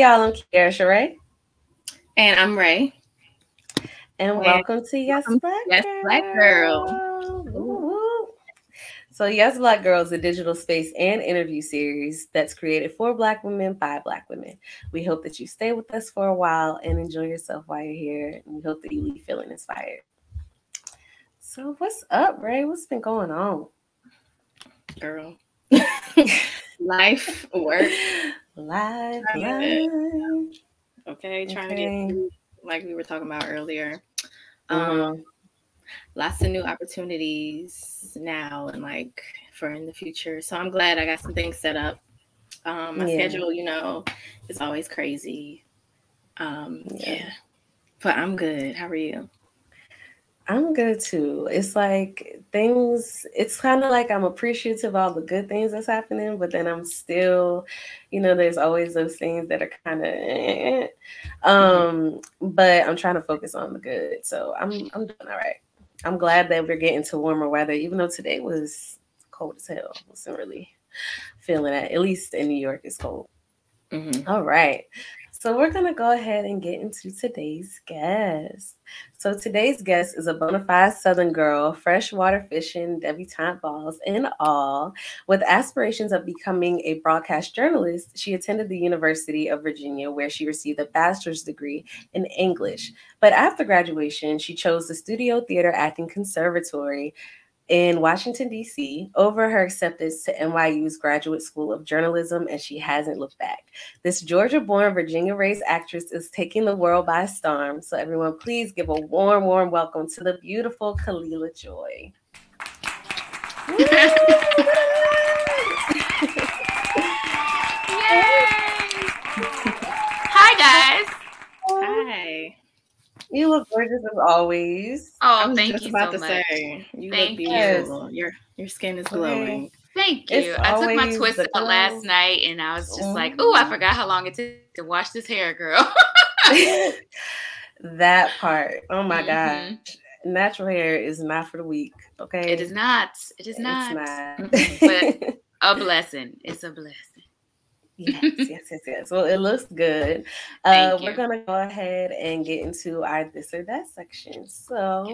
Hey y'all, I'm Kierra Sharae. And I'm Rae. And, and welcome to Yes Black Yes Girl. Black Girl. So Yas Black Girl is a digital space and interview series that's created for Black women by Black women. We hope that you stay with us for a while and enjoy yourself while you're here. And we hope that you leave feeling inspired. So what's up, Rae? What's been going on? Girl. Life, work. Life, life. Okay, trying okay. to get like we were talking about earlier. Um, mm-hmm. lots of new opportunities now and like for in the future. So I'm glad I got some things set up. Um, my yeah. schedule, you know, is always crazy. Um, yeah. yeah. But I'm good. How are you? I'm good too. It's like things, it's kind of like I'm appreciative of all the good things that's happening, but then I'm still, you know, there's always those things that are kind of, eh, um, but I'm trying to focus on the good. So I'm, I'm doing all right. I'm glad that we're getting to warmer weather, even though today was cold as hell. I wasn't really feeling it. At least in New York, it's cold. Mm-hmm. All right. So we're going to go ahead and get into today's guest. So today's guest is a bona fide Southern girl, freshwater fishing, debutante balls and all. With aspirations of becoming a broadcast journalist, she attended the University of Virginia, where she received a bachelor's degree in English. But after graduation, she chose the Studio Theater Acting Conservatory in Washington, D.C., over her acceptance to NYU's Graduate School of Journalism, and she hasn't looked back. This Georgia born, Virginia raised actress is taking the world by storm. So, everyone, please give a warm, warm welcome to the beautiful Khalilah Joi. Hi, guys. Hi. You look gorgeous as always. Oh, I was thank just you about so to much. say you thank look beautiful. You. Your your skin is glowing. Okay. Thank you. It's I took my twist out last night and I was just mm-hmm. like, oh, I forgot how long it took to wash this hair, girl. that part. Oh my mm-hmm. gosh. Natural hair is not for the weak. Okay. It is not. It is not. It's not. but a blessing. It's a blessing yes, yes, yes, yes. Well, it looks good. Uh, we're gonna go ahead and get into our this or that section. So.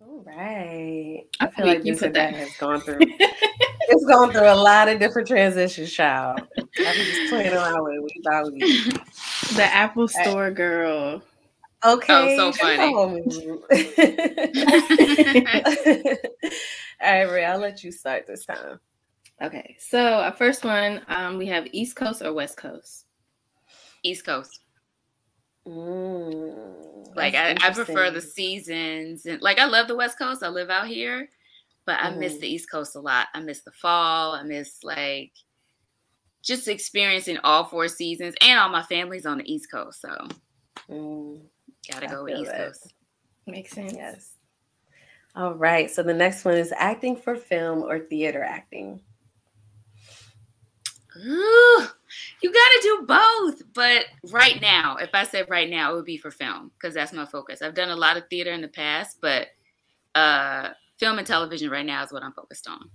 All right. I feel like this or that has gone through it's going through a lot of different transitions, child. I'm just playing around with we thought we the Apple Store girl. Okay. Oh, so funny. All right, Rae, I'll let you start this time. Okay. So our first one, um, we have East Coast or West Coast? East Coast. Mm, like I, I prefer the seasons and like I love the West Coast. I live out here, but I mm-hmm. miss the East Coast a lot. I miss the fall. I miss like just experiencing all four seasons, and all my family's on the East Coast, so mm, gotta go with East that. Coast. Makes sense. Yes. All right. So the next one is acting for film or theater acting. Ooh, you got to do both. But right now, if I said right now, it would be for film because that's my focus. I've done a lot of theater in the past, but uh, film and television right now is what I'm focused on.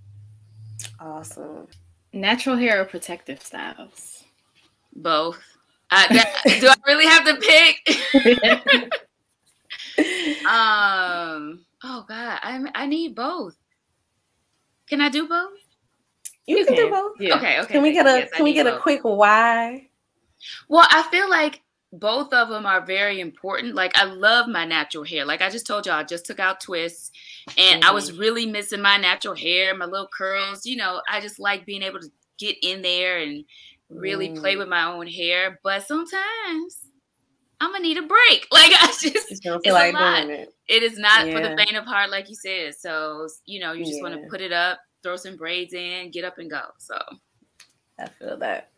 Awesome. Natural hair or protective styles? Both. Uh, that, do I really have to pick? um. Oh God, I I need both. Can I do both? You, you can, can, do both. Yeah. Okay. Okay. Can we get a yes, Can we get both. a quick why? Well, I feel like both of them are very important. Like I love my natural hair. Like I just told y'all, I just took out twists and mm-hmm. I was really missing my natural hair, my little curls. You know, I just like being able to get in there and really mm. play with my own hair. But sometimes I'm gonna need a break. Like I just, it's like a lot. It. it is not yeah. for the faint of heart, like you said. So you know, you just yeah. want to put it up, throw some braids in, get up and go. So I feel that.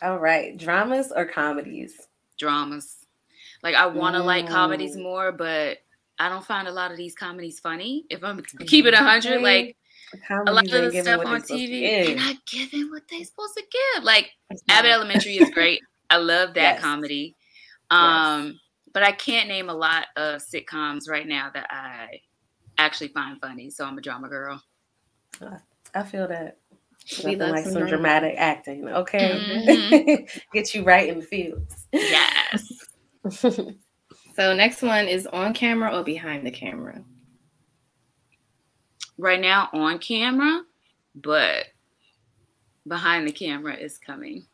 All right, dramas or comedies? Dramas. Like I want to mm. like comedies more, but I don't find a lot of these comedies funny. If I'm keeping it hundred, like a lot of the stuff on TV, they're not giving what they're supposed to give. Like Abbott Elementary is great. I love that yes. comedy. Um, yes. but I can't name a lot of sitcoms right now that I actually find funny. So I'm a drama girl. I feel that. We love like some, some dramatic acting. Okay. Mm-hmm. Get you right in the fields. Yes. so next one is on camera or behind the camera? Right now on camera, but behind the camera is coming.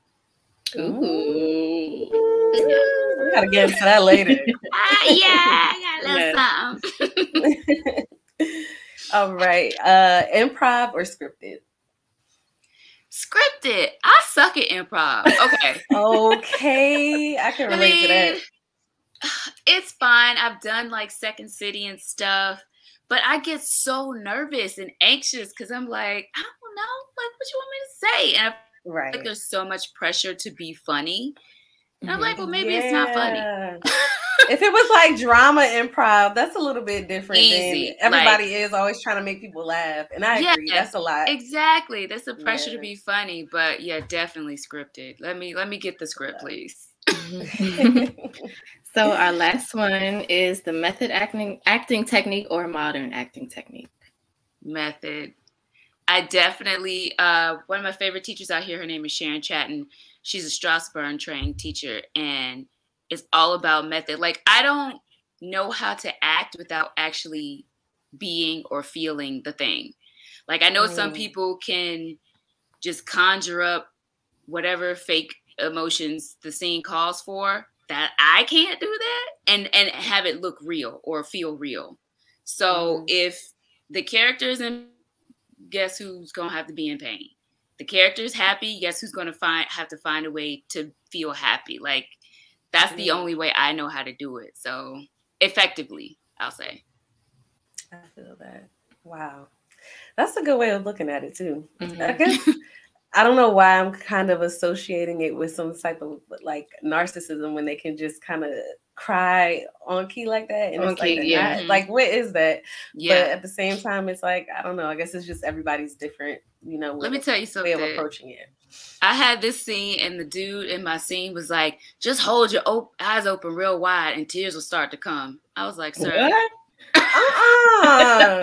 Ooh. We gotta get into that later. uh, yeah, I got a little something. All right. Uh improv or scripted? Scripted. I suck at improv. Okay. okay. I can relate I mean, to that. It's fine. I've done like Second City and stuff, but I get so nervous and anxious because I'm like, I don't know, like what you want me to say? And I right. like there's so much pressure to be funny. And I'm like, well, maybe yeah. it's not funny. if it was like drama improv, that's a little bit different. Easy. everybody like, is always trying to make people laugh. And I yeah, agree. That's a lot. Exactly. That's the pressure yeah. to be funny. But yeah, definitely scripted. Let me let me get the script, please. so our last one is the method acting acting technique or modern acting technique. Method. I definitely uh, one of my favorite teachers out here. Her name is Sharon Chatten. She's a Strasberg trained teacher, and it's all about method. Like I don't know how to act without actually being or feeling the thing. Like I know mm. some people can just conjure up whatever fake emotions the scene calls for. That I can't do that and and have it look real or feel real. So mm. if the characters in guess who's gonna have to be in pain? The character is happy. Guess who's gonna find have to find a way to feel happy? Like that's the only way I know how to do it. So effectively, I'll say. I feel that. Wow. That's a good way of looking at it too. Mm-hmm. I guess I don't know why I'm kind of associating it with some type of like narcissism when they can just kind of cry on key like that and on it's key, like yeah. Not, mm-hmm. like what is that? Yeah. but at the same time it's like i don't know i guess it's just everybody's different you know let me tell you something way of approaching it. I had this scene and the dude in my scene was like just hold your op- eyes open real wide and tears will start to come. I was like sir. What? uh-uh.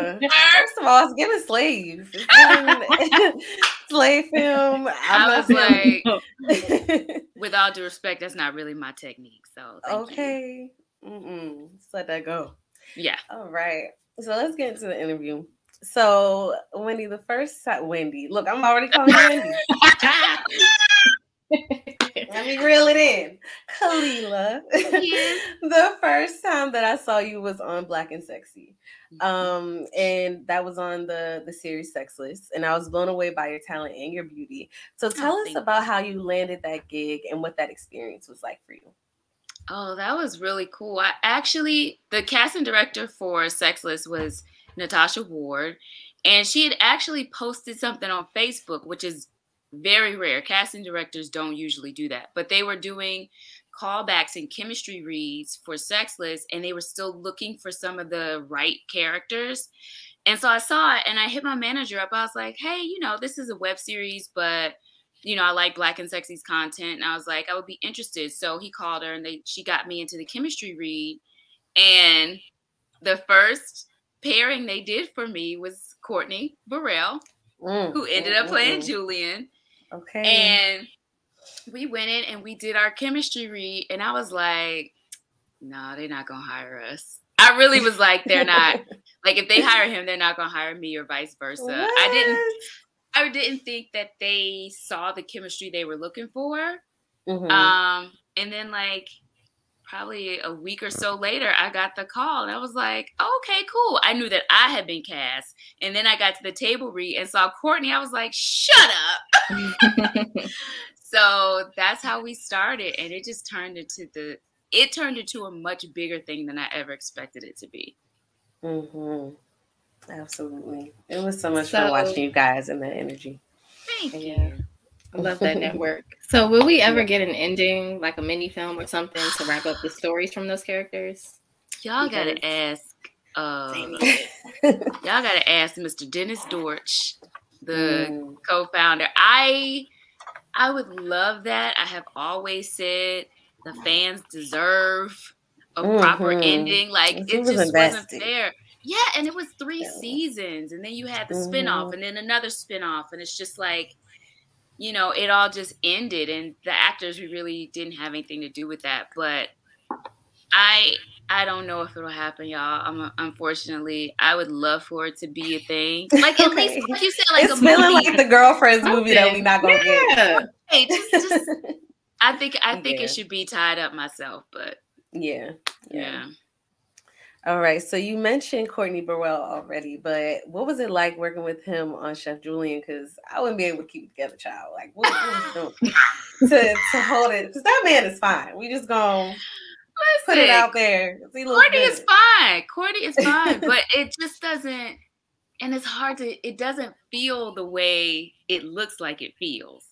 First of all, it's giving slave. slave film. I'm i was like, with all due respect, that's not really my technique. So okay, just let that go. Yeah. All right. So let's get into the interview. So Wendy, the first time, Wendy, look, I'm already calling you Wendy. Let me reel it in. Khalilah. Yeah. the first time that I saw you was on Black and Sexy. Mm-hmm. Um, and that was on the the series Sexless. And I was blown away by your talent and your beauty. So tell oh, us about you. how you landed that gig and what that experience was like for you. Oh, that was really cool. I actually the casting director for Sexless was Natasha Ward, and she had actually posted something on Facebook, which is very rare. Casting directors don't usually do that, but they were doing callbacks and chemistry reads for Sexless, and they were still looking for some of the right characters. And so I saw it and I hit my manager up. I was like, hey, you know, this is a web series, but you know, I like Black and Sexy's content. And I was like, I would be interested. So he called her and they she got me into the chemistry read. And the first pairing they did for me was Courtney Burrell, mm, who ended mm, up playing mm, Julian. Okay. And we went in and we did our chemistry read, and I was like, no, nah, they're not gonna hire us. I really was like, they're not like if they hire him, they're not gonna hire me or vice versa. What? I didn't I didn't think that they saw the chemistry they were looking for. Mm-hmm. Um, and then like probably a week or so later, I got the call and I was like, okay, cool. I knew that I had been cast. And then I got to the table read and saw Courtney. I was like, shut up. so that's how we started. And it just turned into the, it turned into a much bigger thing than I ever expected it to be. Mm-hmm. Absolutely. It was so much so, fun watching you guys and that energy. Thank yeah. you. I love that network. So, will we ever get an ending, like a mini film or something, to wrap up the stories from those characters? Y'all because... gotta ask. Uh, y'all gotta ask Mr. Dennis Dortch, the mm. co-founder. I I would love that. I have always said the fans deserve a mm-hmm. proper ending. Like it, it just wasn't fair. Yeah, and it was three yeah. seasons, and then you had the mm-hmm. spinoff, and then another spinoff, and it's just like, you know, it all just ended, and the actors we really didn't have anything to do with that. But I I don't know if it'll happen, y'all. I'm unfortunately, I would love for it to be a thing. Like at okay. least, like you said, like it's a feeling movie. like the girlfriends movie that we not gonna yeah. get. Hey, just, just, I think I think yeah. it should be tied up myself, but yeah, yeah. All right. So you mentioned Courtney Burrell already, but what was it like working with him on Chef Julian? Because I wouldn't be able to keep it together, child. Like what, what to, to hold it? Because that man is fine. We just gonna put it out there. Courtney is fine. Courtney is fine, but it just doesn't. And it's hard to. It doesn't feel the way it looks like it feels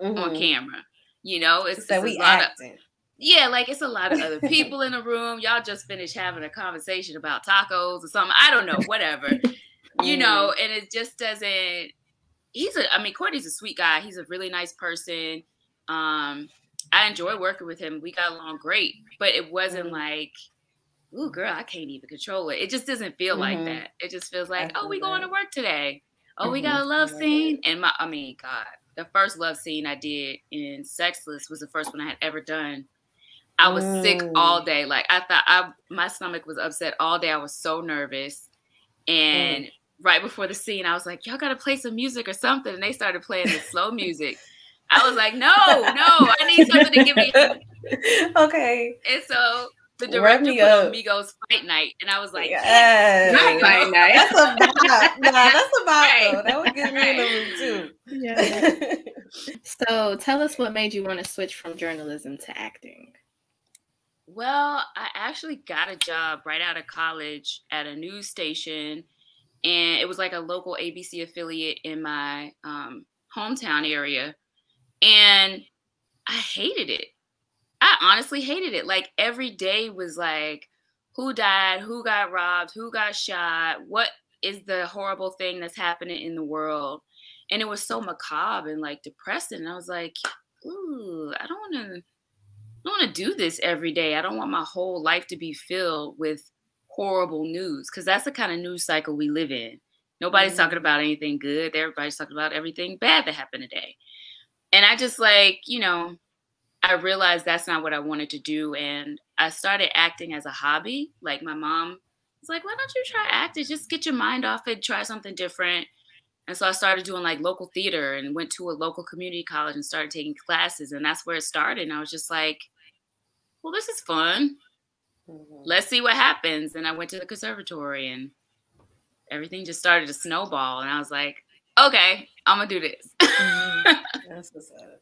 mm-hmm. on camera. You know, it's, it's, we a lot acting. of yeah, like it's a lot of other people in the room. Y'all just finished having a conversation about tacos or something. I don't know, whatever. you know, mm-hmm. and it just doesn't he's a I mean, Courtney's a sweet guy. He's a really nice person. Um, I enjoy working with him. We got along great, but it wasn't mm-hmm. like, ooh, girl, I can't even control it. It just doesn't feel mm-hmm. like that. It just feels like, oh, we going to work today. Oh, mm-hmm. we got a love scene. And my I mean, God, the first love scene I did in Sexless was the first one I had ever done I was mm. sick all day. Like I thought I my stomach was upset all day. I was so nervous. And mm. right before the scene, I was like, Y'all gotta play some music or something. And they started playing the slow music. I was like, No, no, I need something to give me. okay. And so the director put up. on Migos Fight Night, and I was like, yes, yes. Fight Night. That's a vibe. nah, that's a vibe. Right. Though. That would get me in the mood too. Yeah. so tell us what made you want to switch from journalism to acting. Well, I actually got a job right out of college at a news station, and it was like a local ABC affiliate in my um, hometown area. And I hated it. I honestly hated it. Like every day was like, who died, who got robbed, who got shot, what is the horrible thing that's happening in the world. And it was so macabre and like depressing. And I was like, ooh, I don't want to I don't want to do this every day. I don't want my whole life to be filled with horrible news because that's the kind of news cycle we live in. Nobody's mm-hmm. talking about anything good. Everybody's talking about everything bad that happened today. And I just like, you know, I realized that's not what I wanted to do. And I started acting as a hobby. Like my mom was like, why don't you try acting? Just get your mind off it, try something different. And so I started doing like local theater and went to a local community college and started taking classes. And that's where it started. And I was just like, well, this is fun. Mm-hmm. Let's see what happens. And I went to the conservatory and everything just started to snowball. And I was like, okay, I'm to do this. mm-hmm. That's what's up.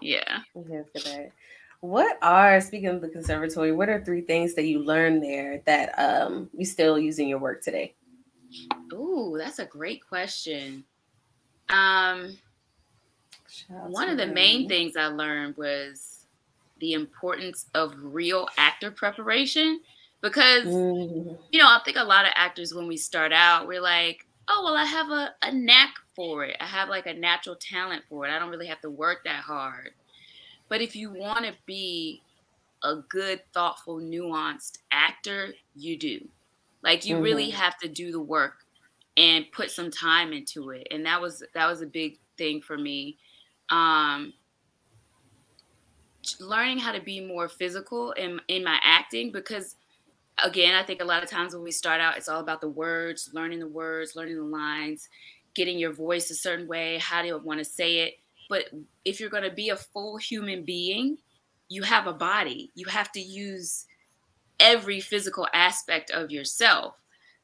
Yeah. I'm here for that. What are speaking of the conservatory? What are three things that you learned there that um, you still use in your work today? Ooh, that's a great question. Um, one of the main things I learned was the importance of real actor preparation because mm-hmm. you know I think a lot of actors when we start out we're like, oh well, I have a, a knack for it. I have like a natural talent for it. I don't really have to work that hard. But if you want to be a good, thoughtful, nuanced actor, you do. Like you mm-hmm. really have to do the work and put some time into it. And that was that was a big thing for me. Um learning how to be more physical in in my acting because again, I think a lot of times when we start out it's all about the words, learning the words, learning the lines, getting your voice a certain way, how do you want to say it? But if you're going to be a full human being, you have a body. You have to use every physical aspect of yourself.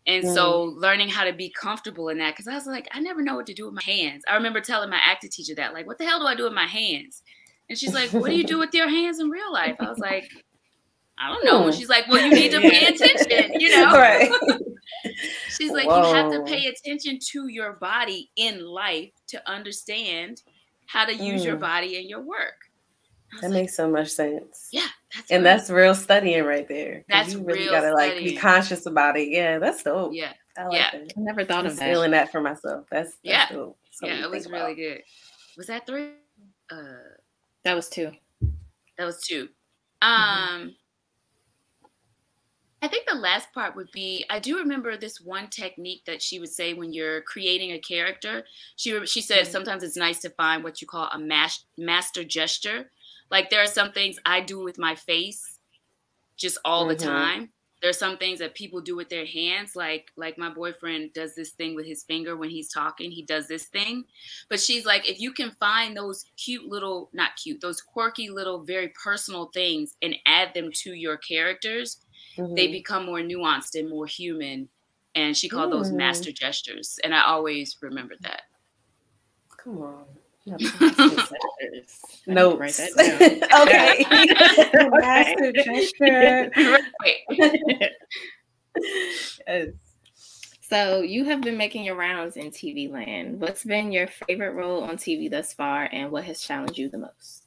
And mm. so learning how to be comfortable in that, because I was like, I never know what to do with my hands. I remember telling my acting teacher that, like, what the hell do I do with my hands? And she's like, what do you do with your hands in real life? I was like, I don't know. And she's like, well, you need to pay attention, you know? Right. she's like, Whoa. you have to pay attention to your body in life to understand how to use mm. your body in your work. That like, makes so much sense. Yeah. That's and that's real studying right there. That's you really gotta like studying. be conscious about it. Yeah, that's dope. Yeah. I like yeah. That. I never thought I'm of that. Feeling that for myself. That's, that's yeah. Dope. yeah, it was really about. good. Was that three? uh that was two. That was 2 mm-hmm. I think the last part would be I do remember this one technique that she would say when you're creating a character. She she said mm-hmm. sometimes it's nice to find what you call a mas- master gesture. Like there are some things I do with my face just all mm-hmm. the time. There's some things that people do with their hands like like my boyfriend does this thing with his finger when he's talking, he does this thing. But she's like if you can find those cute little not cute, those quirky little very personal things and add them to your characters, mm-hmm. they become more nuanced and more human. And she called mm. those master gestures. And I always remember that. Come on. No, okay. Master gesture. yes. So you have been making your rounds in TV land. What's been your favorite role on TV thus far, and what has challenged you the most?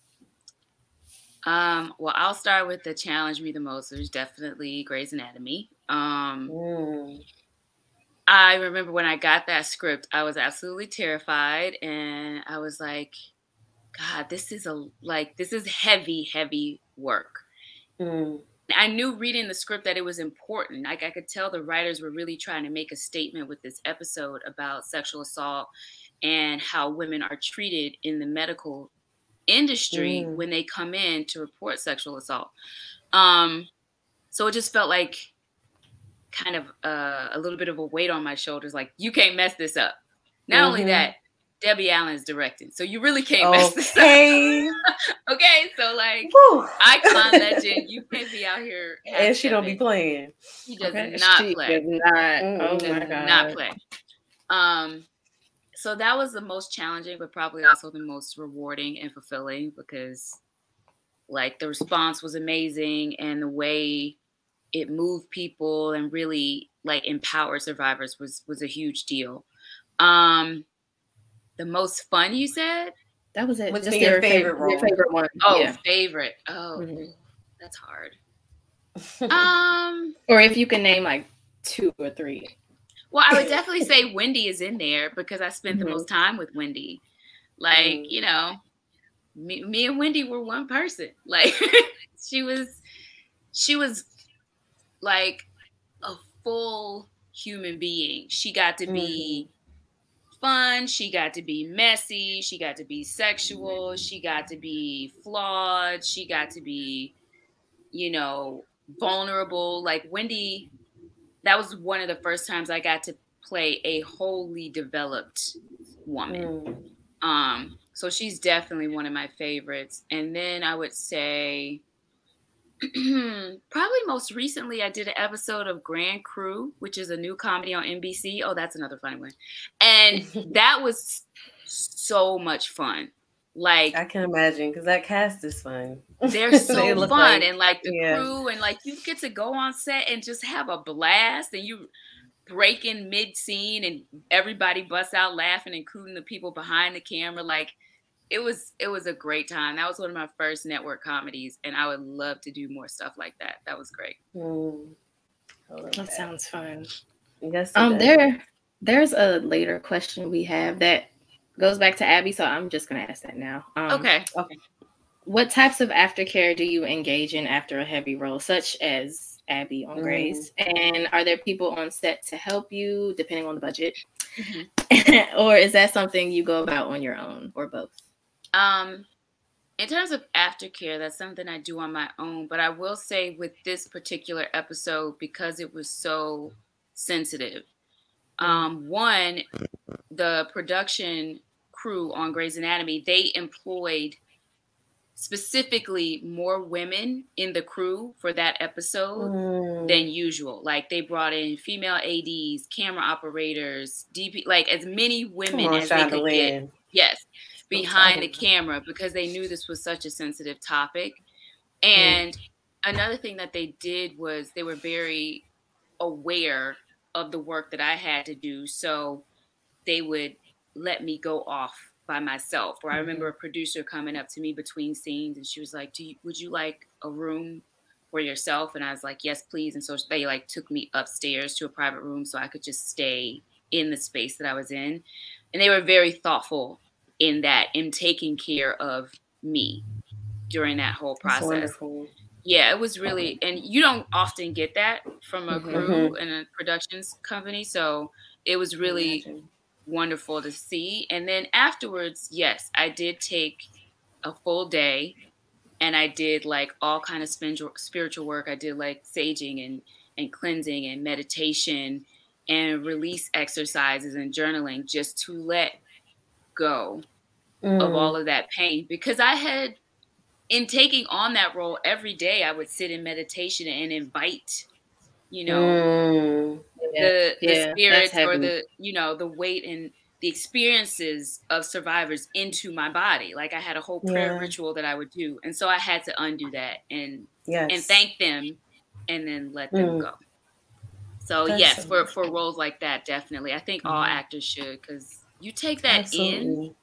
Um, well, I'll start with the challenge me the most. There's definitely Grey's Anatomy. Um, mm. I remember when I got that script, I was absolutely terrified, and I was like, "God, this is a like this is heavy, heavy work." Mm. I knew reading the script that it was important. Like I could tell the writers were really trying to make a statement with this episode about sexual assault and how women are treated in the medical industry mm. when they come in to report sexual assault. Um, so it just felt like kind of uh, a little bit of a weight on my shoulders. Like you can't mess this up. Not mm-hmm. only that, Debbie Allen is directing, so you really can't okay. mess this up. okay, so like Whew. icon legend, you can't be out here. And she don't be playing. He does okay. not she play. Does not. Oh my god. Not play. Um, so that was the most challenging, but probably also the most rewarding and fulfilling because like the response was amazing and the way it moved people and really like empowered survivors was was a huge deal. Um the most fun you said? That was it. What's Just your favorite, favorite Your favorite one. Oh, yeah. favorite. Oh, mm-hmm. that's hard. um or if you can name like two or three. Well, I would definitely say Wendy is in there because I spent mm-hmm. the most time with Wendy. Like, mm-hmm. you know, me, me and Wendy were one person. Like she was she was like a full human being. She got to be mm-hmm. fun, she got to be messy, she got to be sexual, she got to be flawed, she got to be you know, vulnerable. Like Wendy that was one of the first times I got to play a wholly developed woman. Mm. Um, so she's definitely one of my favorites. And then I would say probably most recently I did an episode of Grand Crew, which is a new comedy on NBC. Oh, that's another funny one. And that was so much fun. Like I can imagine because that cast is fun. They're so they fun like, and like the yeah. crew and like you get to go on set and just have a blast and you break in mid scene and everybody busts out laughing, including the people behind the camera. Like it was it was a great time. That was one of my first network comedies, and I would love to do more stuff like that. That was great. Mm. That, that sounds fun. Yes. Um, there there's a later question we have that goes back to Abby, so I'm just gonna ask that now. Um, okay. Okay. What types of aftercare do you engage in after a heavy role, such as Abby on mm. Grey's? And are there people on set to help you, depending on the budget, mm-hmm. or is that something you go about on your own, or both? Um, in terms of aftercare, that's something I do on my own. But I will say with this particular episode, because it was so sensitive, um, one, the production crew on Grey's Anatomy, they employed specifically more women in the crew for that episode mm. than usual. Like they brought in female ADs, camera operators, DP, like as many women on, as they could get. Yes, behind the camera because they knew this was such a sensitive topic. And mm. another thing that they did was they were very aware of the work that I had to do. So they would let me go off by myself. Or I remember mm-hmm. a producer coming up to me between scenes and she was like, Do you, would you like a room for yourself? And I was like, Yes, please. And so they like took me upstairs to a private room so I could just stay in the space that I was in. And they were very thoughtful in that in taking care of me during that whole process. Yeah, it was really, and you don't often get that from a mm-hmm. crew mm-hmm. and a productions company. So it was really wonderful to see. And then afterwards, yes, I did take a full day and I did like all kind of spiritual work. I did like saging and, and cleansing and meditation and release exercises and journaling just to let go mm. of all of that pain because I had in taking on that role every day I would sit in meditation and invite you know mm. The, yeah, the spirits or the you know the weight and the experiences of survivors into my body like I had a whole prayer yeah. ritual that I would do and so I had to undo that and yes. and thank them and then let them mm. go so That's yes, so for for roles like that, definitely. I think mm-hmm. all actors should because you take that Absolutely. in,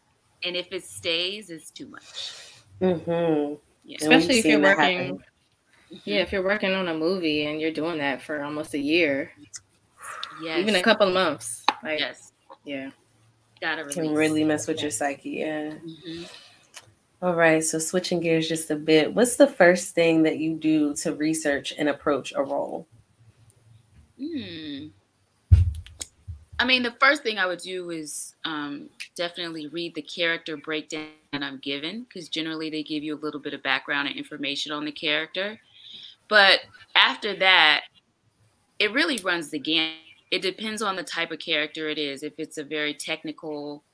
and if it stays, it's too much. Mm-hmm. Yeah. Especially if you're working. Yeah, if you're working on a movie and you're doing that for almost a year, yes. even a couple of months. Like, yes, yeah, gotta release. can really mess with your psyche. Yeah. Mm-hmm. All right, so switching gears just a bit. What's the first thing that you do to research and approach a role? Hmm. I mean, the first thing I would do is um, definitely read the character breakdown that I'm given, because generally they give you a little bit of background and information on the character. But after that, it really runs the gamut. It depends on the type of character it is. If it's a very technical,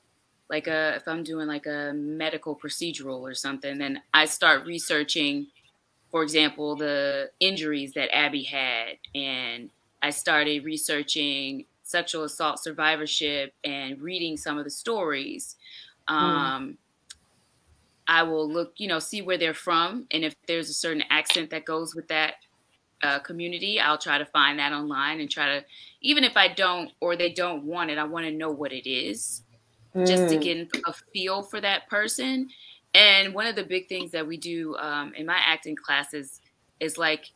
like a, if I'm doing like a medical procedural or something, then I start researching, for example, the injuries that Abby had and I started researching sexual assault survivorship and reading some of the stories. Um, mm. I will look, you know, see where they're from, and if there's a certain accent that goes with that uh, community, I'll try to find that online and try to, even if I don't or they don't want it, I want to know what it is, mm. just to hmm. get a feel for that person. And one of the big things that we do um, in my acting classes is like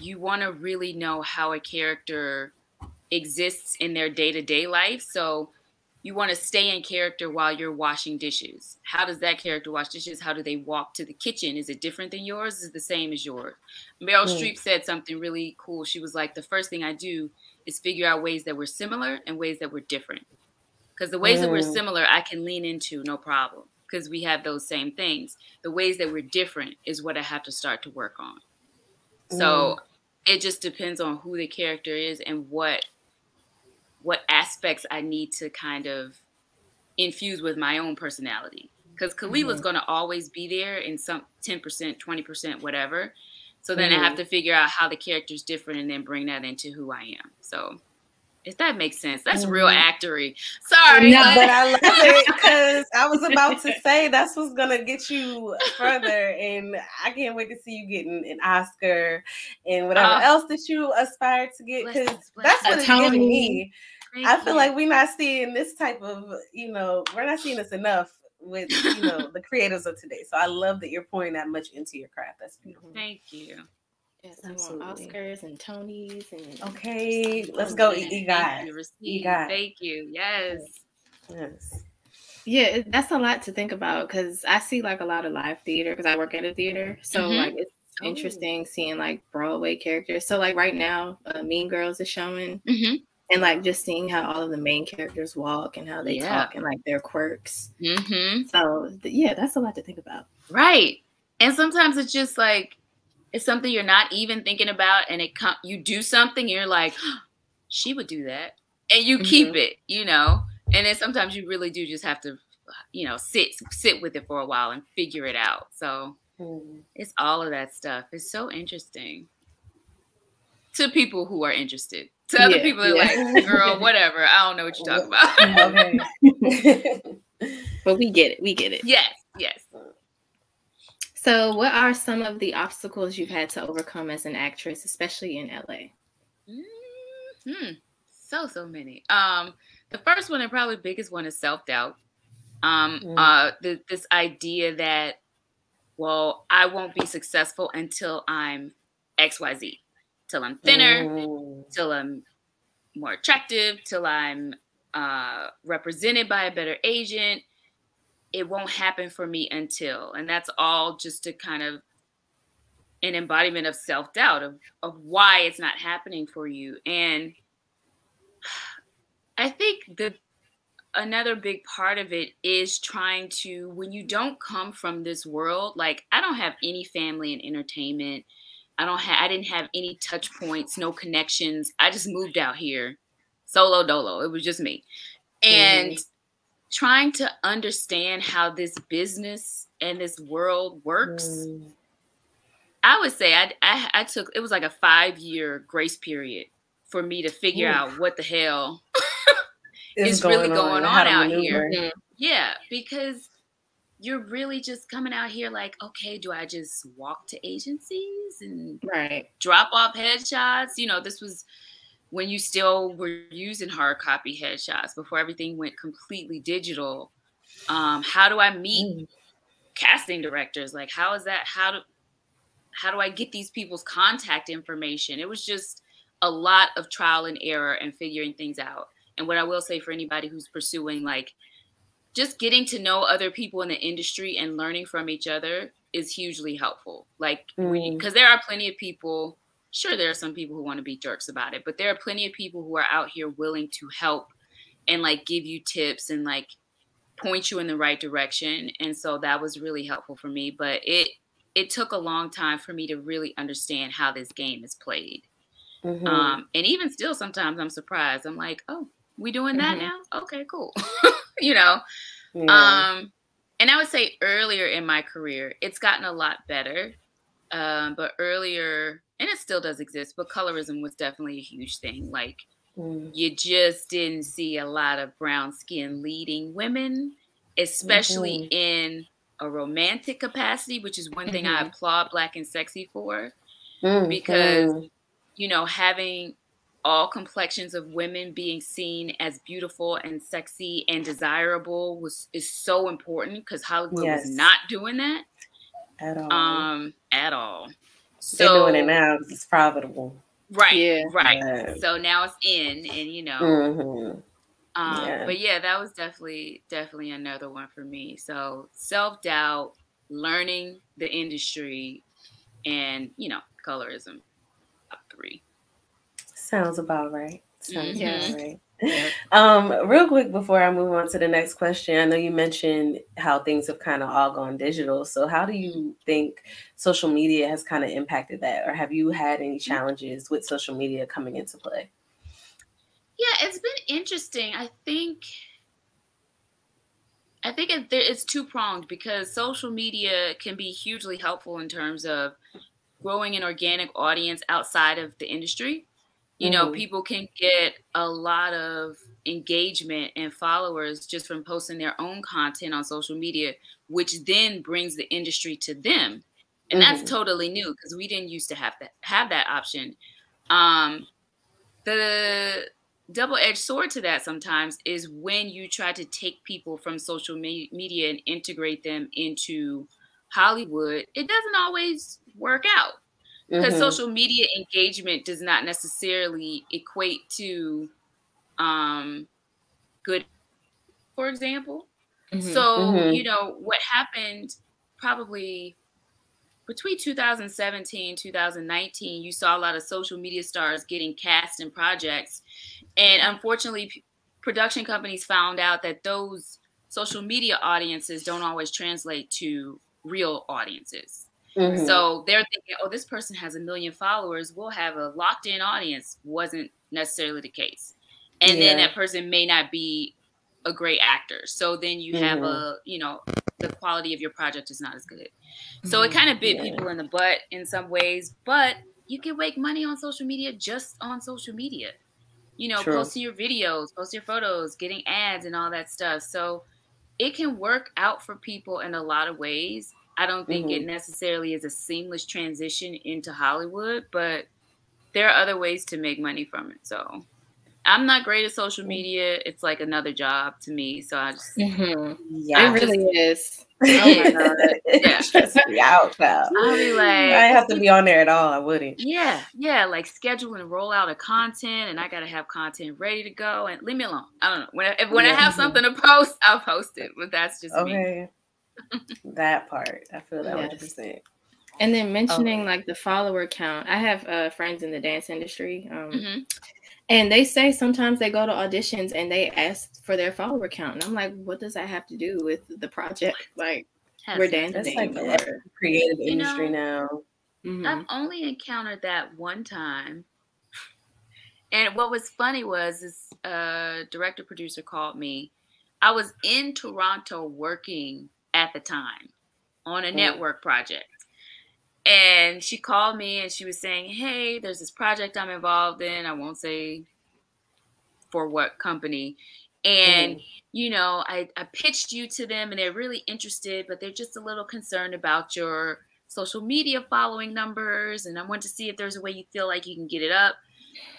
you want to really know how a character exists in their day-to-day life so you want to stay in character while you're washing dishes. How does that character wash dishes? How do they walk to the kitchen? Is it different than yours? Is it the same as yours? Meryl mm. streep said something really cool. She was like the first thing i do is figure out ways that we're similar and ways that we're different. Because the ways mm. that we're similar i can lean into no problem. Because we have those same things. The ways that we're different is what i have to start to work on. So mm. it just depends on who the character is and what what aspects I need to kind of infuse with my own personality. Because Khalilah's mm-hmm. going to always be there in some 10%, 20%, whatever. So then mm-hmm. I have to figure out how the character's different and then bring that into who I am. So if that makes sense. That's mm-hmm. real actory. Sorry. No, but I love it because I was about to say that's what's gonna get you further. And I can't wait to see you getting an Oscar and whatever uh, else that you aspire to get. Because that's what it's giving me. I feel you. like we're not seeing this type of, you know, we're not seeing this enough with you know the creators of today. So I love that you're pouring that much into your craft. That's beautiful. Thank you. Yes, Absolutely. Oscars and Tonys and okay, let's go, EGOT. EGOT. Thank you. Yes. Yes. Yeah, that's a lot to think about because I see like a lot of live theater because I work at a theater, so mm-hmm. like it's oh. interesting seeing like Broadway characters. So like right now, uh, Mean Girls is showing, mm-hmm. And like just seeing how all of the main characters walk and how they yeah. talk and like their quirks. Mm-hmm. So th- yeah, that's a lot to think about. Right, and sometimes it's just like it's something you're not even thinking about and it com- you do something you're like oh, she would do that and you mm-hmm. keep it you know and then sometimes you really do just have to you know sit sit with it for a while and figure it out so mm-hmm. it's all of that stuff it's so interesting to people who are interested to other people yeah. like girl whatever i don't know what you're talking about but we get it we get it yes yes so, what are some of the obstacles you've had to overcome as an actress, especially in LA? Hmm. So so many. Um, the first one and probably biggest one is self doubt. Um, mm. uh, the, this idea that, well, I won't be successful until I'm X Y Z, till I'm thinner, mm. till I'm more attractive, till I'm uh, represented by a better agent, it won't happen for me until. And that's all just to kind of an embodiment of self-doubt of, of why it's not happening for you. And I think the another big part of it is trying to when you don't come from this world, like I don't have any family in entertainment. I don't have I didn't have any touch points, no connections. I just moved out here solo dolo. It was just me. And mm-hmm trying to understand how this business and this world works mm. i would say I, I, I took it was like a five year grace period for me to figure Ooh. out what the hell is really going on, on out here mm-hmm. yeah because you're really just coming out here like okay do i just walk to agencies and right. drop off headshots? You know this was when you still were using hard copy headshots before everything went completely digital. Um, how do i meet mm. casting directors? Like how is that how do how do i get these people's contact information? It was just a lot of trial and error and figuring things out. And what i will say for anybody who's pursuing like just getting to know other people in the industry and learning from each other is hugely helpful like because mm. there are plenty of people sure there are some people who want to be jerks about it but there are plenty of people who are out here willing to help and like give you tips and like point you in the right direction and so that was really helpful for me but it it took a long time for me to really understand how this game is played mm-hmm. um and even still sometimes i'm surprised i'm like oh we doing that mm-hmm. now okay cool you know yeah. um and i would say earlier in my career it's gotten a lot better um but earlier and it still does exist, but colorism was definitely a huge thing. Like mm. you just didn't see a lot of brown skin leading women, especially mm-hmm. in a romantic capacity, which is one mm-hmm. thing I mm-hmm. applaud Black and Sexy for. Mm-hmm. Because, you know, having all complexions of women being seen as beautiful and sexy and desirable was is so important because Hollywood yes. was not doing that at all. Um, at all. So, They're doing it now because it's profitable. Right. Yeah. Right. Yeah. So now it's in, and you know. Mm-hmm. Um, yeah. But yeah, that was definitely definitely another one for me. So self doubt, learning the industry, and you know, colorism. Top three. Sounds about right. Sounds mm-hmm. about right. um, real quick before I move on to the next question, I know you mentioned how things have kind of all gone digital. So, how do you think social media has kind of impacted that, or have you had any mm-hmm. challenges with social media coming into play? Yeah, it's been interesting. I think I think it, it's two pronged because social media can be hugely helpful in terms of growing an organic audience outside of the industry you know, mm-hmm. people can get a lot of engagement and followers just from posting their own content on social media, which then brings the industry to them. And mm-hmm. that's totally new because we didn't used to have that have that option. Um, the double-edged sword to that sometimes is when you try to take people from social me- media and integrate them into Hollywood, it doesn't always work out because mm-hmm. social media engagement does not necessarily equate to um, good for example mm-hmm. so mm-hmm. you know what happened probably between 2017 2019 you saw a lot of social media stars getting cast in projects and unfortunately p- production companies found out that those social media audiences don't always translate to real audiences Mm-hmm. So they're thinking, oh, this person has a million followers. We'll have a locked in audience. Wasn't necessarily the case. And yeah. then that person may not be a great actor. So then you mm-hmm. have a, you know, the quality of your project is not as good. So mm-hmm. it kind of bit yeah. people in the butt in some ways, but you can make money on social media just on social media. You know, True. posting your videos, posting your photos, getting ads and all that stuff. So it can work out for people in a lot of ways. I don't think mm-hmm. it necessarily is a seamless transition into Hollywood, but there are other ways to make money from it. So I'm not great at social media. It's like another job to me. So I just mm-hmm. yeah, it really is. Oh my god, yeah, stress me out. I'll be like, I have to be on there at all. I wouldn't. Yeah, yeah, like schedule and roll out a content, and I gotta have content ready to go. And leave me alone. I don't know when I, if, when yeah. I have something to post, I'll post it. But that's just okay. That part, I feel that 100%. And then mentioning okay. like the follower count, I have uh, friends in the dance industry. Um, mm-hmm. And they say sometimes they go to auditions and they ask for their follower count. And I'm like, what does that have to do with the project? Like, we're dancing. That's like a creative you industry know, now. Mm-hmm. I've only encountered that one time. And what was funny was this uh, director producer called me. I was in Toronto working at the time on a network project. And she called me and she was saying, Hey, there's this project I'm involved in. I won't say for what company. And, mm. you know, I, I pitched you to them and they're really interested, but they're just a little concerned about your social media following numbers. And I want to see if there's a way you feel like you can get it up.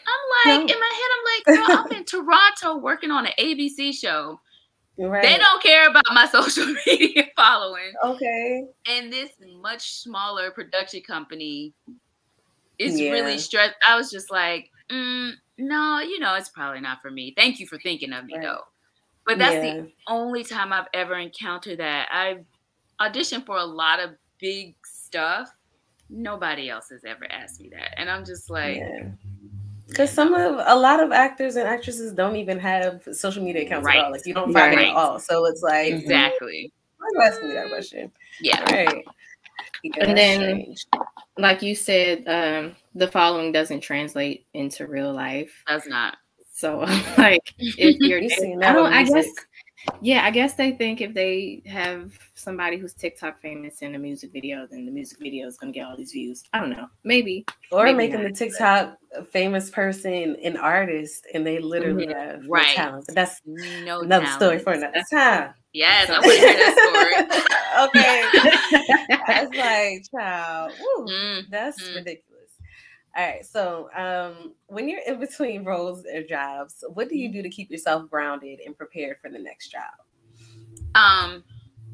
I'm like, no. in my head, I'm like, I'm in Toronto working on an ABC show. Right. They don't care about my social media following. Okay. And this much smaller production company is yeah. really stressed. I was just like, mm, no, you know, it's probably not for me. Thank you for thinking of me right. though. But that's yeah. the only time I've ever encountered that. I've auditioned for a lot of big stuff. Nobody else has ever asked me that. And I'm just like, yeah. Because some of a lot of actors and actresses don't even have social media accounts right. at all. Like you don't find right. it at all. So it's like exactly. Why are you asking me that question? Yeah. Right. and then, like you said, um, the following doesn't translate into real life. Does not. So, like, if you're, I don't. I guess yeah, I guess they think if they have somebody who's TikTok famous in a music video, then the music video is going to get all these views. I don't know, maybe. Or maybe making not. the TikTok famous person an artist, and they literally mm-hmm. have right. no talent. But that's no another talent. story for another time. Yes, so. I want to hear that story. okay, that's like, child, woo, mm-hmm. that's ridiculous. All right. So, um, when you're in between roles or jobs, what do you do to keep yourself grounded and prepared for the next job? Um,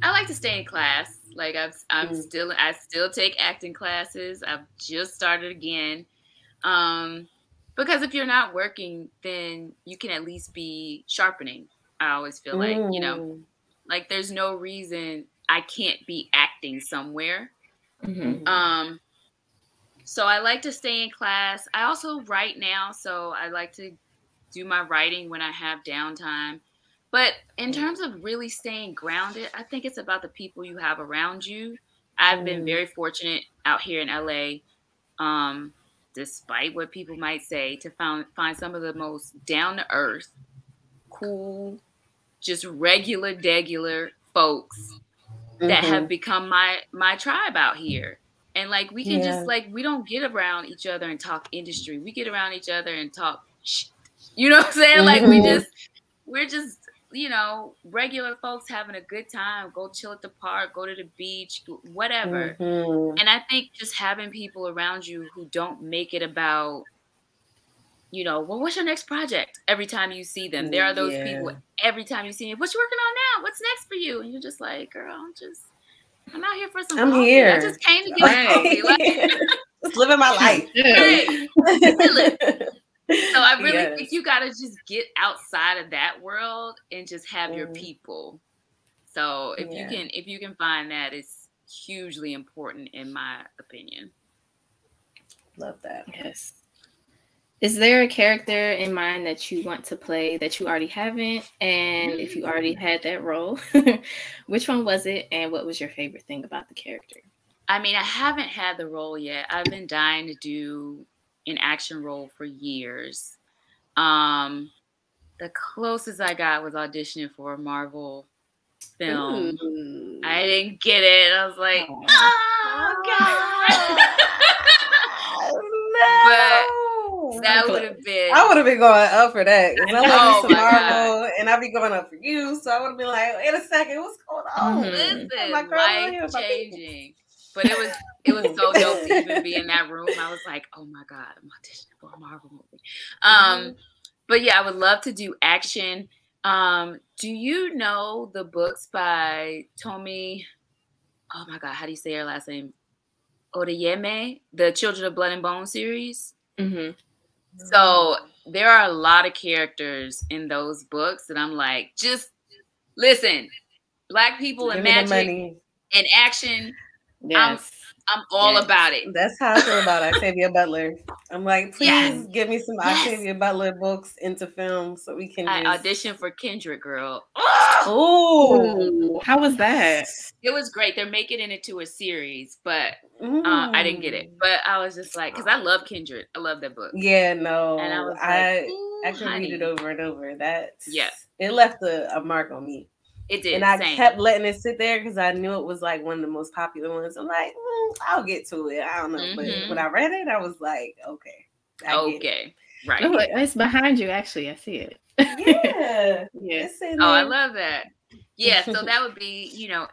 I like to stay in class. Like I've, I'm mm. still, I still take acting classes. I've just started again. Um, because if you're not working, then you can at least be sharpening. I always feel like, mm. you know, mm. like there's no reason I can't be acting somewhere. Mm-hmm. Um, so I like to stay in class. I also write now, so I like to do my writing when I have downtime. But in terms of really staying grounded, I think it's about the people you have around you. I've been mm. very fortunate out here in LA, um, despite what people might say, to find find some of the most down to earth, cool, just regular, degular folks mm-hmm. that have become my my tribe out here and like we can yeah. just like we don't get around each other and talk industry we get around each other and talk shit. you know what i'm saying mm-hmm. like we mm-hmm. just we're just you know regular folks having a good time go chill at the park go to the beach whatever mm-hmm. and i think just having people around you who don't make it about you know well what's your next project every time you see them there are those yeah. people every time you see them what you working on now what's next for you and you're just like girl i'm just I'm out here for some. I'm coffee. here. I just came to get coffee. Like, just living my life. so I really yes. think you got to just get outside of that world and just have mm. your people. So if yeah. you can, if you can find that, it's hugely important in my opinion. Love that. Yes. Is there a character in mind that you want to play that you already haven't? And if you already had that role, which one was it? And what was your favorite thing about the character? I mean, I haven't had the role yet. I've been dying to do an action role for years. Um, the closest I got was auditioning for a Marvel film. Ooh. I didn't get it. I was like, oh, oh God. no. But that would have been. I would have been going up for that. I, I love Marvel, and I'd be going up for you. So I would have been like, wait a second, what's going on? Mm-hmm. Listen, like, life changing. But it was it was so dope to even be in that room. I was like, oh my god, I'm auditioning for a Marvel movie. Um, mm-hmm. but yeah, I would love to do action. Um, do you know the books by Tomi? Oh my God, how do you say her last name? Odeyemi, the Children of Blood and Bone series. Mm-hmm. So there are a lot of characters in those books that I'm like, just listen, black people and magic and action. Yes. I'm all yes. about it. That's how I feel about Octavia Butler. I'm like, please yes. give me some yes. Octavia Butler books into film so we can. I just... audition for Kindred Girl. Oh, how was that? It was great. They're making it into a series, but uh, I didn't get it. But I was just like, because I love Kindred. I love that book. Yeah, no, and I was like, I, I can honey. read it over and over. That yeah, it left a, a mark on me. It did. And I same. kept letting it sit there because I knew it was like one of the most popular ones. I'm like, mm, I'll get to it. I don't know. Mm-hmm. But when I read it, I was like, okay. I okay. Right. Oh, it's behind you, actually. I see it. Yeah. yeah. Oh, I love that. Yeah. So that would be, you know,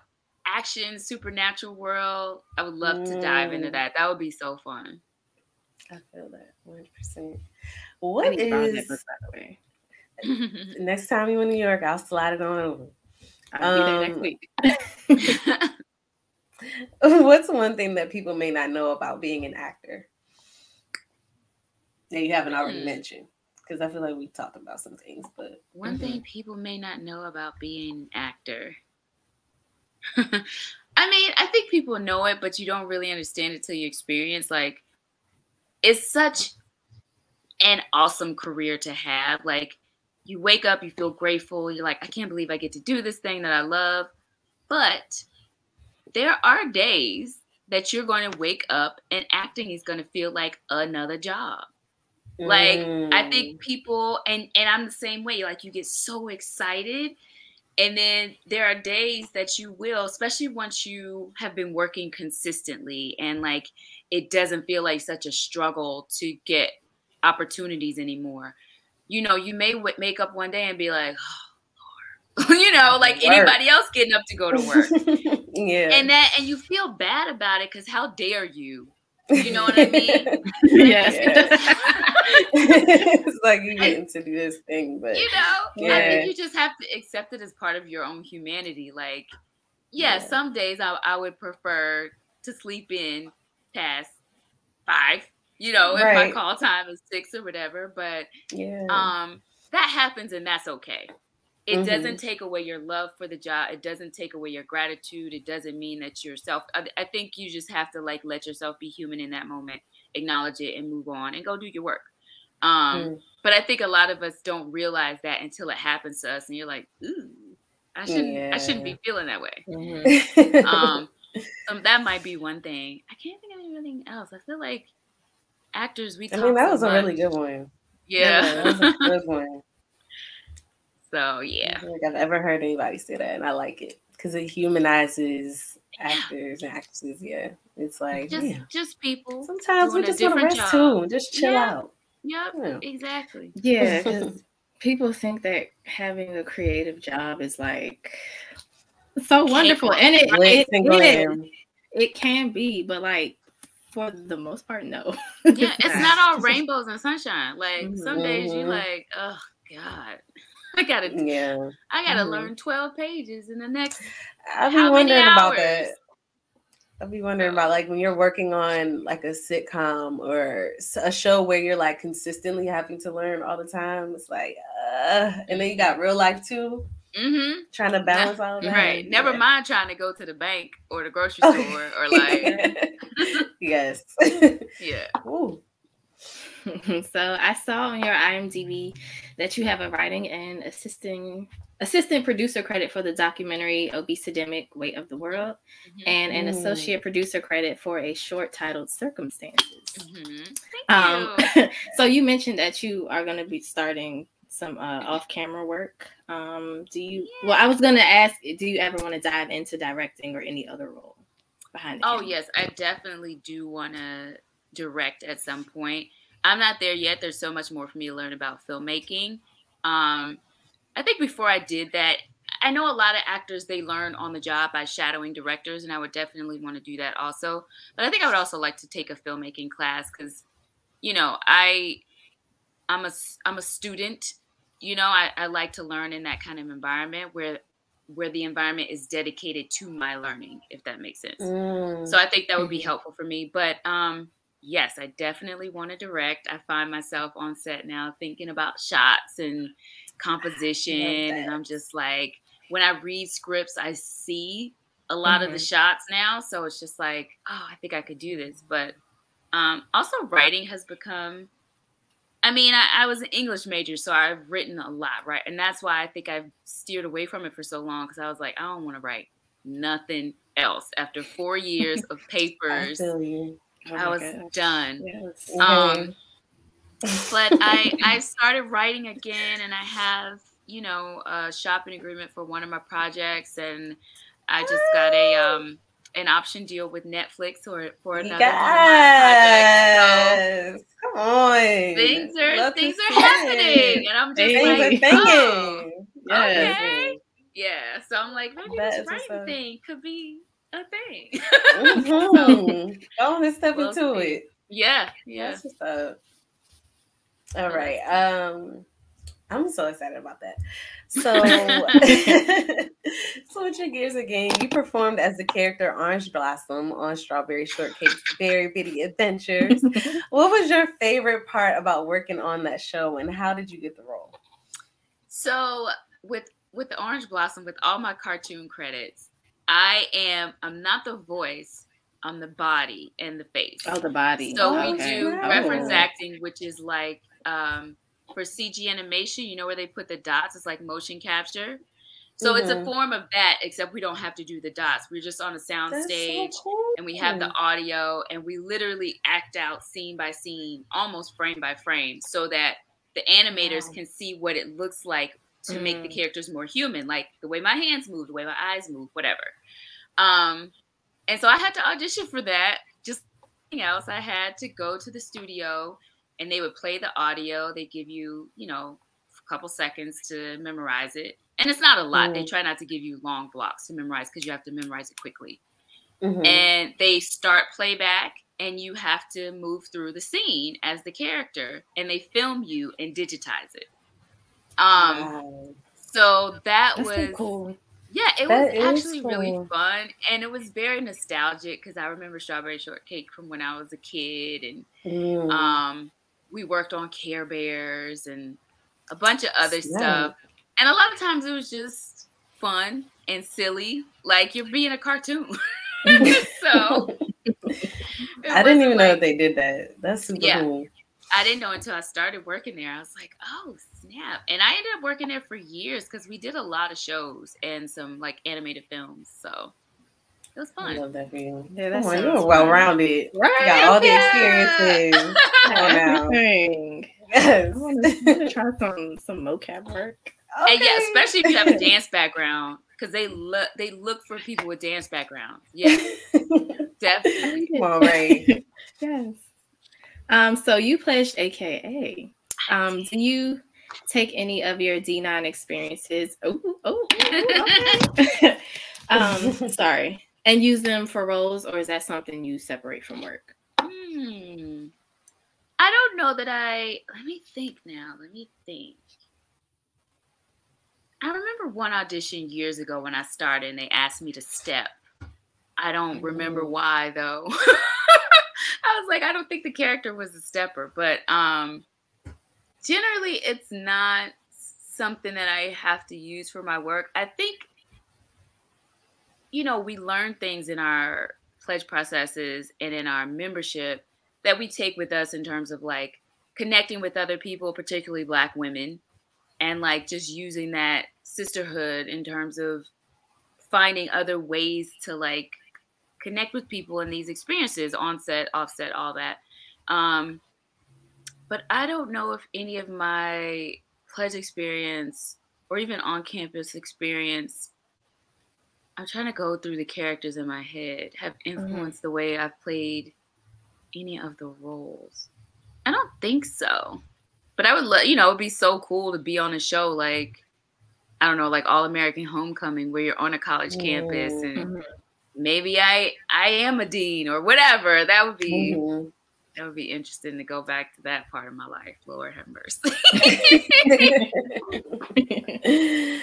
action, supernatural world. I would love mm. to dive into mm. that. That would be so fun. I feel that 100%. What is, book, by the way? next time you're in New York, I'll slide it on over. I'll be there next um, week. what's one thing that people may not know about being an actor that you haven't already hmm. mentioned? Because I feel like we talked about some things, but one mm-hmm. thing people may not know about being an actor. I mean, I think people know it, but you don't really understand it till you experience. Like, it's such an awesome career to have. Like, you wake up, you feel grateful. You're like, I can't believe I get to do this thing that I love. But there are days that you're going to wake up and acting is going to feel like another job. Mm. Like I think mm. people and and I'm the same way. Like you get so excited and then there are days that you will, especially once you have been working consistently and like it doesn't feel like such a struggle to get opportunities anymore you know, you may w- make up one day and be like, oh, Lord. you know, like work. anybody else getting up to go to work. yeah. And that, and you feel bad about it because how dare you? You know what I mean? yes. it's like you getting to do this thing, but you know, yeah. I think you just have to accept it as part of your own humanity. Like, yeah, yeah. some days I, I would prefer to sleep in past five you know, if right. my call time is six or whatever. But yeah, um, that happens and that's okay. It mm-hmm. doesn't take away your love for the job. It doesn't take away your gratitude. It doesn't mean that you're self. I, I think you just have to like let yourself be human in that moment, acknowledge it, and move on and go do your work. Um, mm. But I think a lot of us don't realize that until it happens to us, and you're like, "Ooh, I shouldn't. Yeah. I shouldn't be feeling that way." Mm-hmm. um, um, that might be one thing. I can't think of anything else. I feel like actors we. I mean, that was so a really good one. Yeah, yeah that was a good one. So yeah, I don't think I've ever heard anybody say that, and I like it because it humanizes actors and actresses. Yeah, it's like just yeah. just people. Sometimes we just want to rest job. too, just chill yeah. out. Yep, yeah. exactly. Yeah, because people think that having a creative job is like so wonderful, and it it, it, it can be, but like for the most part, no. yeah, it's not all rainbows and sunshine. Like mm-hmm. some days you like, oh God, I gotta, yeah, I gotta mm-hmm. learn twelve pages in the next. I've been wondering about that. I'll be wondering about like when you're working on like a sitcom or a show where you're like consistently having to learn all the time. It's like, uh, and then you got real life too. Mm-hmm. Trying to balance all that. Right. Never mind trying to go to the bank or the grocery store or like. yes. yeah. Ooh. so I saw on your IMDb that you have a writing and assisting assistant producer credit for the documentary Obesidemic Weight of the World mm-hmm. and an associate producer credit for a short titled Circumstances. Mm-hmm. Um, so you mentioned that you are going to be starting some uh, off-camera work. Um, do you? Yeah. Well, I was gonna ask, do you ever want to dive into directing or any other role behind? oh yes, I definitely do want to direct at some point. I'm not there yet. There's so much more for me to learn about filmmaking. Um, I think before I did that, I know a lot of actors they learn on the job by shadowing directors, and I would definitely want to do that also. But I think I would also like to take a filmmaking class because, you know, I I'm a I'm a student. You know, I, I like to learn in that kind of environment where where the environment is dedicated to my learning, if that makes sense. Mm. So I think that would be mm-hmm. helpful for me. But um, yes, I definitely want to direct. I find myself on set now thinking about shots and composition, and I'm just like, when I read scripts, I see a lot mm-hmm. of the mm-hmm. shots now. So it's just like, oh, I think I could do this. But um, also, writing has become I mean, I, I, was an English major, so I've written a lot, right? And that's why I think I've steered away from it for so long because I was like, I don't want to write nothing else. After four years of papers, I, oh I was gosh. done. Yes. Um, but I I started writing again, and I have you know a shopping agreement for one of my projects, and I just got a um an option deal with Netflix or for another yes. one of my projects. So Come on. Things are Love things are happening. And I'm just like, oh, yes. okay. Yeah. So I'm like, maybe that this writing thing could be a thing. mm-hmm. Go on and step we'll into see. it. Yeah. Yeah. That's what's up. All right. Um I'm so excited about that. So, switching gears again, you performed as the character Orange Blossom on Strawberry Shortcake's Berry Bitty Adventures. what was your favorite part about working on that show, and how did you get the role? So, with with the Orange Blossom, with all my cartoon credits, I am I'm not the voice. I'm the body and the face. Oh, the body. So oh, we okay. do reference acting, which is like um, for CG animation, you know where they put the dots? It's like motion capture. So mm-hmm. it's a mm-hmm. form of that, except we don't have to do the dots. We're just on a sound That's stage so cool. and we have the audio and we literally act out scene by scene, almost frame by frame, so that the animators wow. can see what it looks like to mm. make the mm. characters more human, like the way my hands move, the way my eyes move, whatever. Um, and so I had to audition for that. Just else, I had to go to the studio and they would play the audio. They give you, you know, a couple seconds to memorize it. And it's not a lot. Mm-hmm. They try not to give you long blocks to memorize because you have to memorize it quickly. Mm-hmm. And they start playback and you have to move through the scene as the character and they film you and digitize it. Um wow. so that That's was cool. Yeah, it that was actually cool. really fun, and it was very nostalgic because I remember Strawberry Shortcake from when I was a kid, and mm. um, we worked on Care Bears and a bunch of other yeah. stuff. And a lot of times it was just fun and silly, like you're being a cartoon. so I didn't even like, know that they did that. That's super yeah, cool. I didn't know until I started working there. I was like, oh snap. And I ended up working there for years because we did a lot of shows and some like animated films. So it was fun. I love that for you. Yeah, that's on, you're well rounded. Right. You got all the experiences. Everything. Yes. I want to try some some mocap work. Okay. And yeah, especially if you have a dance background, because they look they look for people with dance backgrounds. Yeah, definitely. Well, right. yes. Um. So you pledged AKA. Um. Do you take any of your D9 experiences? Oh, oh, okay. um. Sorry and use them for roles, or is that something you separate from work? Hmm. I don't know that I. Let me think now. Let me think. I remember one audition years ago when I started, and they asked me to step. I don't remember why though. I was like, I don't think the character was a stepper, but um, generally, it's not something that I have to use for my work. I think you know, we learn things in our pledge processes and in our membership that we take with us in terms of like connecting with other people, particularly Black women, and like just using that sisterhood in terms of finding other ways to like connect with people in these experiences, onset, offset, all that. Um, but I don't know if any of my pledge experience or even on campus experience I'm trying to go through the characters in my head have mm-hmm. influenced mm-hmm. the way I've played any of the roles. I don't think so. But I would love, you know, it'd be so cool to be on a show like I don't know, like All American Homecoming where you're on a college mm-hmm. campus and maybe I I am a dean or whatever. That would be mm-hmm. that would be interesting to go back to that part of my life. Lord have mercy.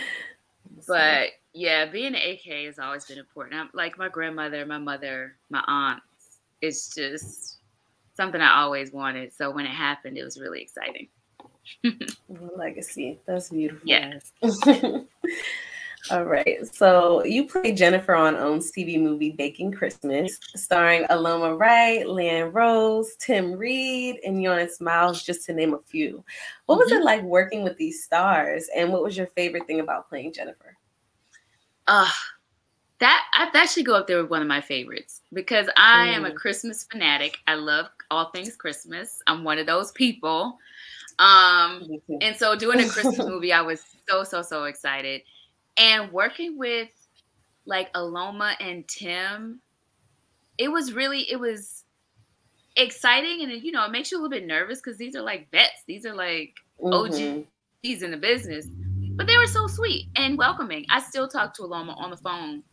but yeah, being an AK has always been important. I'm, like my grandmother, my mother, my aunts. It's just something I always wanted. So when it happened, it was really exciting. Legacy. That's beautiful. Yes. All right. So you played Jennifer on OWN's TV movie Baking Christmas, starring Aloma Wright, Leanne Rose, Tim Reid, and Yoenis Miles, just to name a few. What was mm-hmm. it like working with these stars? And what was your favorite thing about playing Jennifer? Uh, that I that should go up there with one of my favorites because I mm. am a mm. Christmas fanatic. I love all things Christmas. I'm one of those people. Um, and so doing a Christmas movie, I was so so so excited and working with like Aloma and Tim, it was really it was exciting and you know it makes you a little bit nervous because these are like vets, these are like mm-hmm. OGs in the business, but they were so sweet and welcoming. I still talk to Aloma on the phone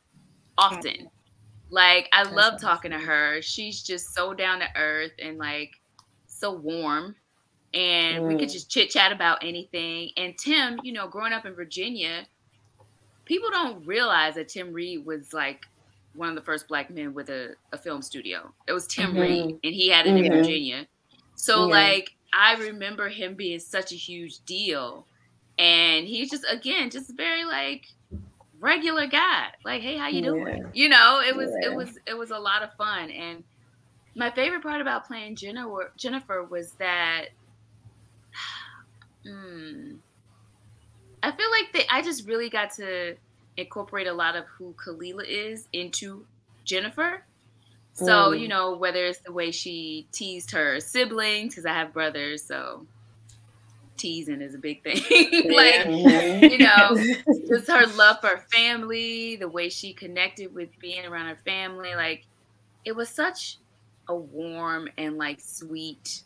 often. Like I love talking to her. She's just so down to earth and like so warm. And mm. we could mm. just chit chat about anything. And Tim, you know, growing up in Virginia, people don't realize that Tim Reid was like one of the first black men with a, a film studio. It was Tim mm-hmm. Reid, and he had it mm-hmm. in Virginia. So yeah. like I remember him being such a huge deal, and he's just again just very like regular guy. Like, hey, how you yeah. doing? You know, it was yeah. it was it was a lot of fun, and my favorite part about playing Jennifer Jennifer was that. Hmm, I feel like they, I just really got to incorporate a lot of who Khalilah is into Jennifer. So, mm. you know, whether it's the way she teased her siblings, because I have brothers, so teasing is a big thing. like, mm-hmm. you know, just her love for her family, the way she connected with being around her family. Like, it was such a warm and like sweet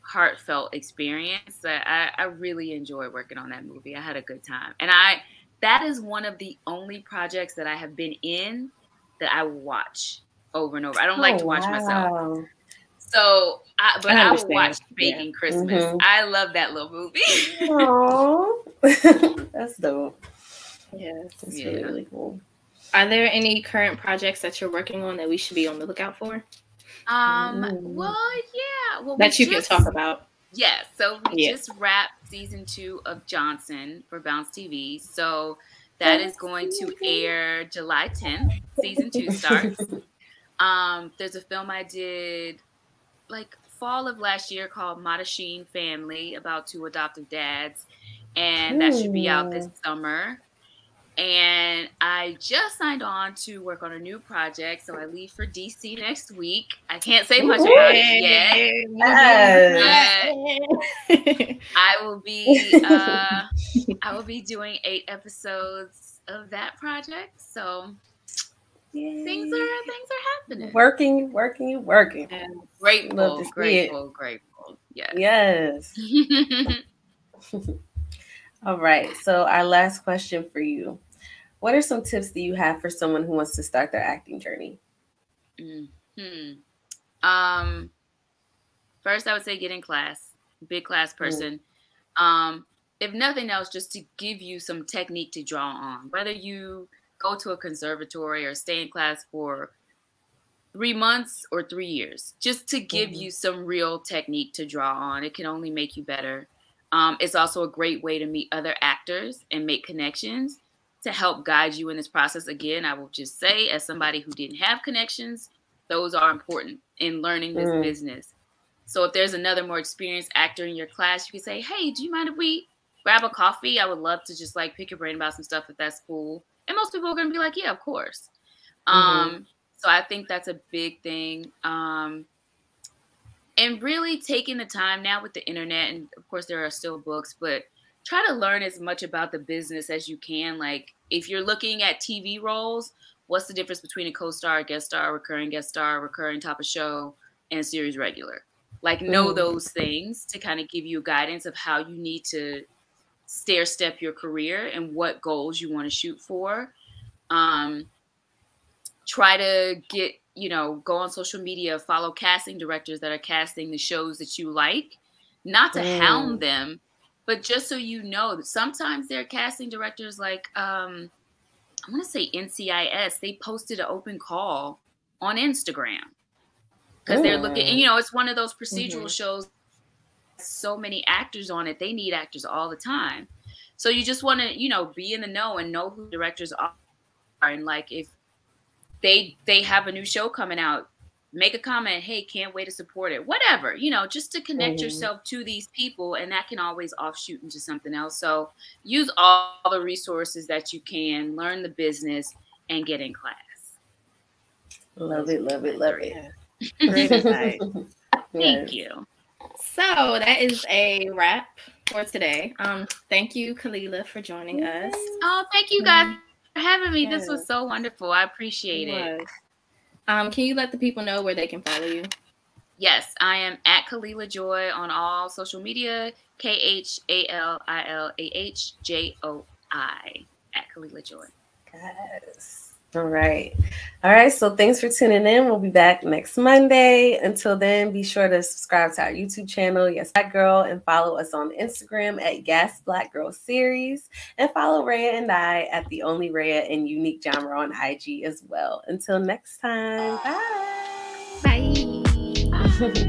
heartfelt experience that I, I really enjoyed working on that movie. I had a good time. And I that is one of the only projects that I have been in that I watch over and over. I don't oh, like to watch wow. myself. So, I, but I, I will watch Baking yeah. Christmas. Mm-hmm. I love that little movie. Oh, that's dope. Yes, that's yeah. really, really cool. Are there any current projects that you're working on that we should be on the lookout for? Um, mm. well, yeah. Well, that you just, can talk about. Yeah. So we yeah. just wrapped season two of Johnson for Bounce TV. So that is going to air July 10th. Season two starts. um, there's a film I did like fall of last year called Madasheen Family about two adoptive dads, and that should be out this summer and I just signed on to work on a new project. So I leave for DC next week. I can't say much about it yet. Yes. I will be uh, I will be doing eight episodes of that project. So Yay. things are things are happening. Working, working, working. And grateful, grateful, grateful. Yes. Yes. All right. So, our last question for you What are some tips that you have for someone who wants to start their acting journey? Hmm. Um, first, I would say get in class, big class mm-hmm. person. Mm. Um, if nothing else, just to give you some technique to draw on, whether you go to a conservatory or stay in class for three months or three years, just to give mm-hmm. you some real technique to draw on. It can only make you better. Um, it's also a great way to meet other actors and make connections to help guide you in this process. Again, I will just say, as somebody who didn't have connections, those are important in learning this mm. business. So if there's another more experienced actor in your class, you can say, "Hey, do you mind if we grab a coffee? I would love to just like pick your brain about some stuff if that's cool." And most people are going to be like, "Yeah, of course." Mm-hmm. Um, so I think that's a big thing. Um, and really taking the time now with the internet and of course there are still books but try to learn as much about the business as you can like if you're looking at tv roles what's the difference between a co-star guest star recurring guest star recurring top of show and series regular like know mm. those things to kind of give you guidance of how you need to stair step your career and what goals you want to shoot for um, try to get you know, go on social media, follow casting directors that are casting the shows that you like, not to mm. hound them, but just so you know that sometimes they're casting directors like um I want to say NCIS, they posted an open call on Instagram because they're looking, and, you know, it's one of those procedural mm-hmm. shows. So many actors on it, they need actors all the time. So you just want to, you know, be in the know and know who directors are, and like if they they have a new show coming out, make a comment, hey, can't wait to support it, whatever, you know, just to connect mm-hmm. yourself to these people, and that can always offshoot into something else. So use all the resources that you can, learn the business, and get in class. Love it, love it, love it. Great advice. Thank you. So that is a wrap for today. Um, thank you, Khalilah, for joining us. Oh, thank you guys for having me. Yes. This was so wonderful. I appreciate it. it. Um, can you let the people know where they can follow you? Yes, I am at Khalilah Joi on all social media. K H A L I L A H J O I at Khalilah Joi. Yes. All right. All right. So thanks for tuning in. We'll be back next Monday. Until then, be sure to subscribe to our YouTube channel, Yas Black Girl, and follow us on Instagram at Yas Black Girl Series. And follow Rhea and I at The Only Raeya and Unique Genre on IG as well. Until next time. Bye. Bye. Bye.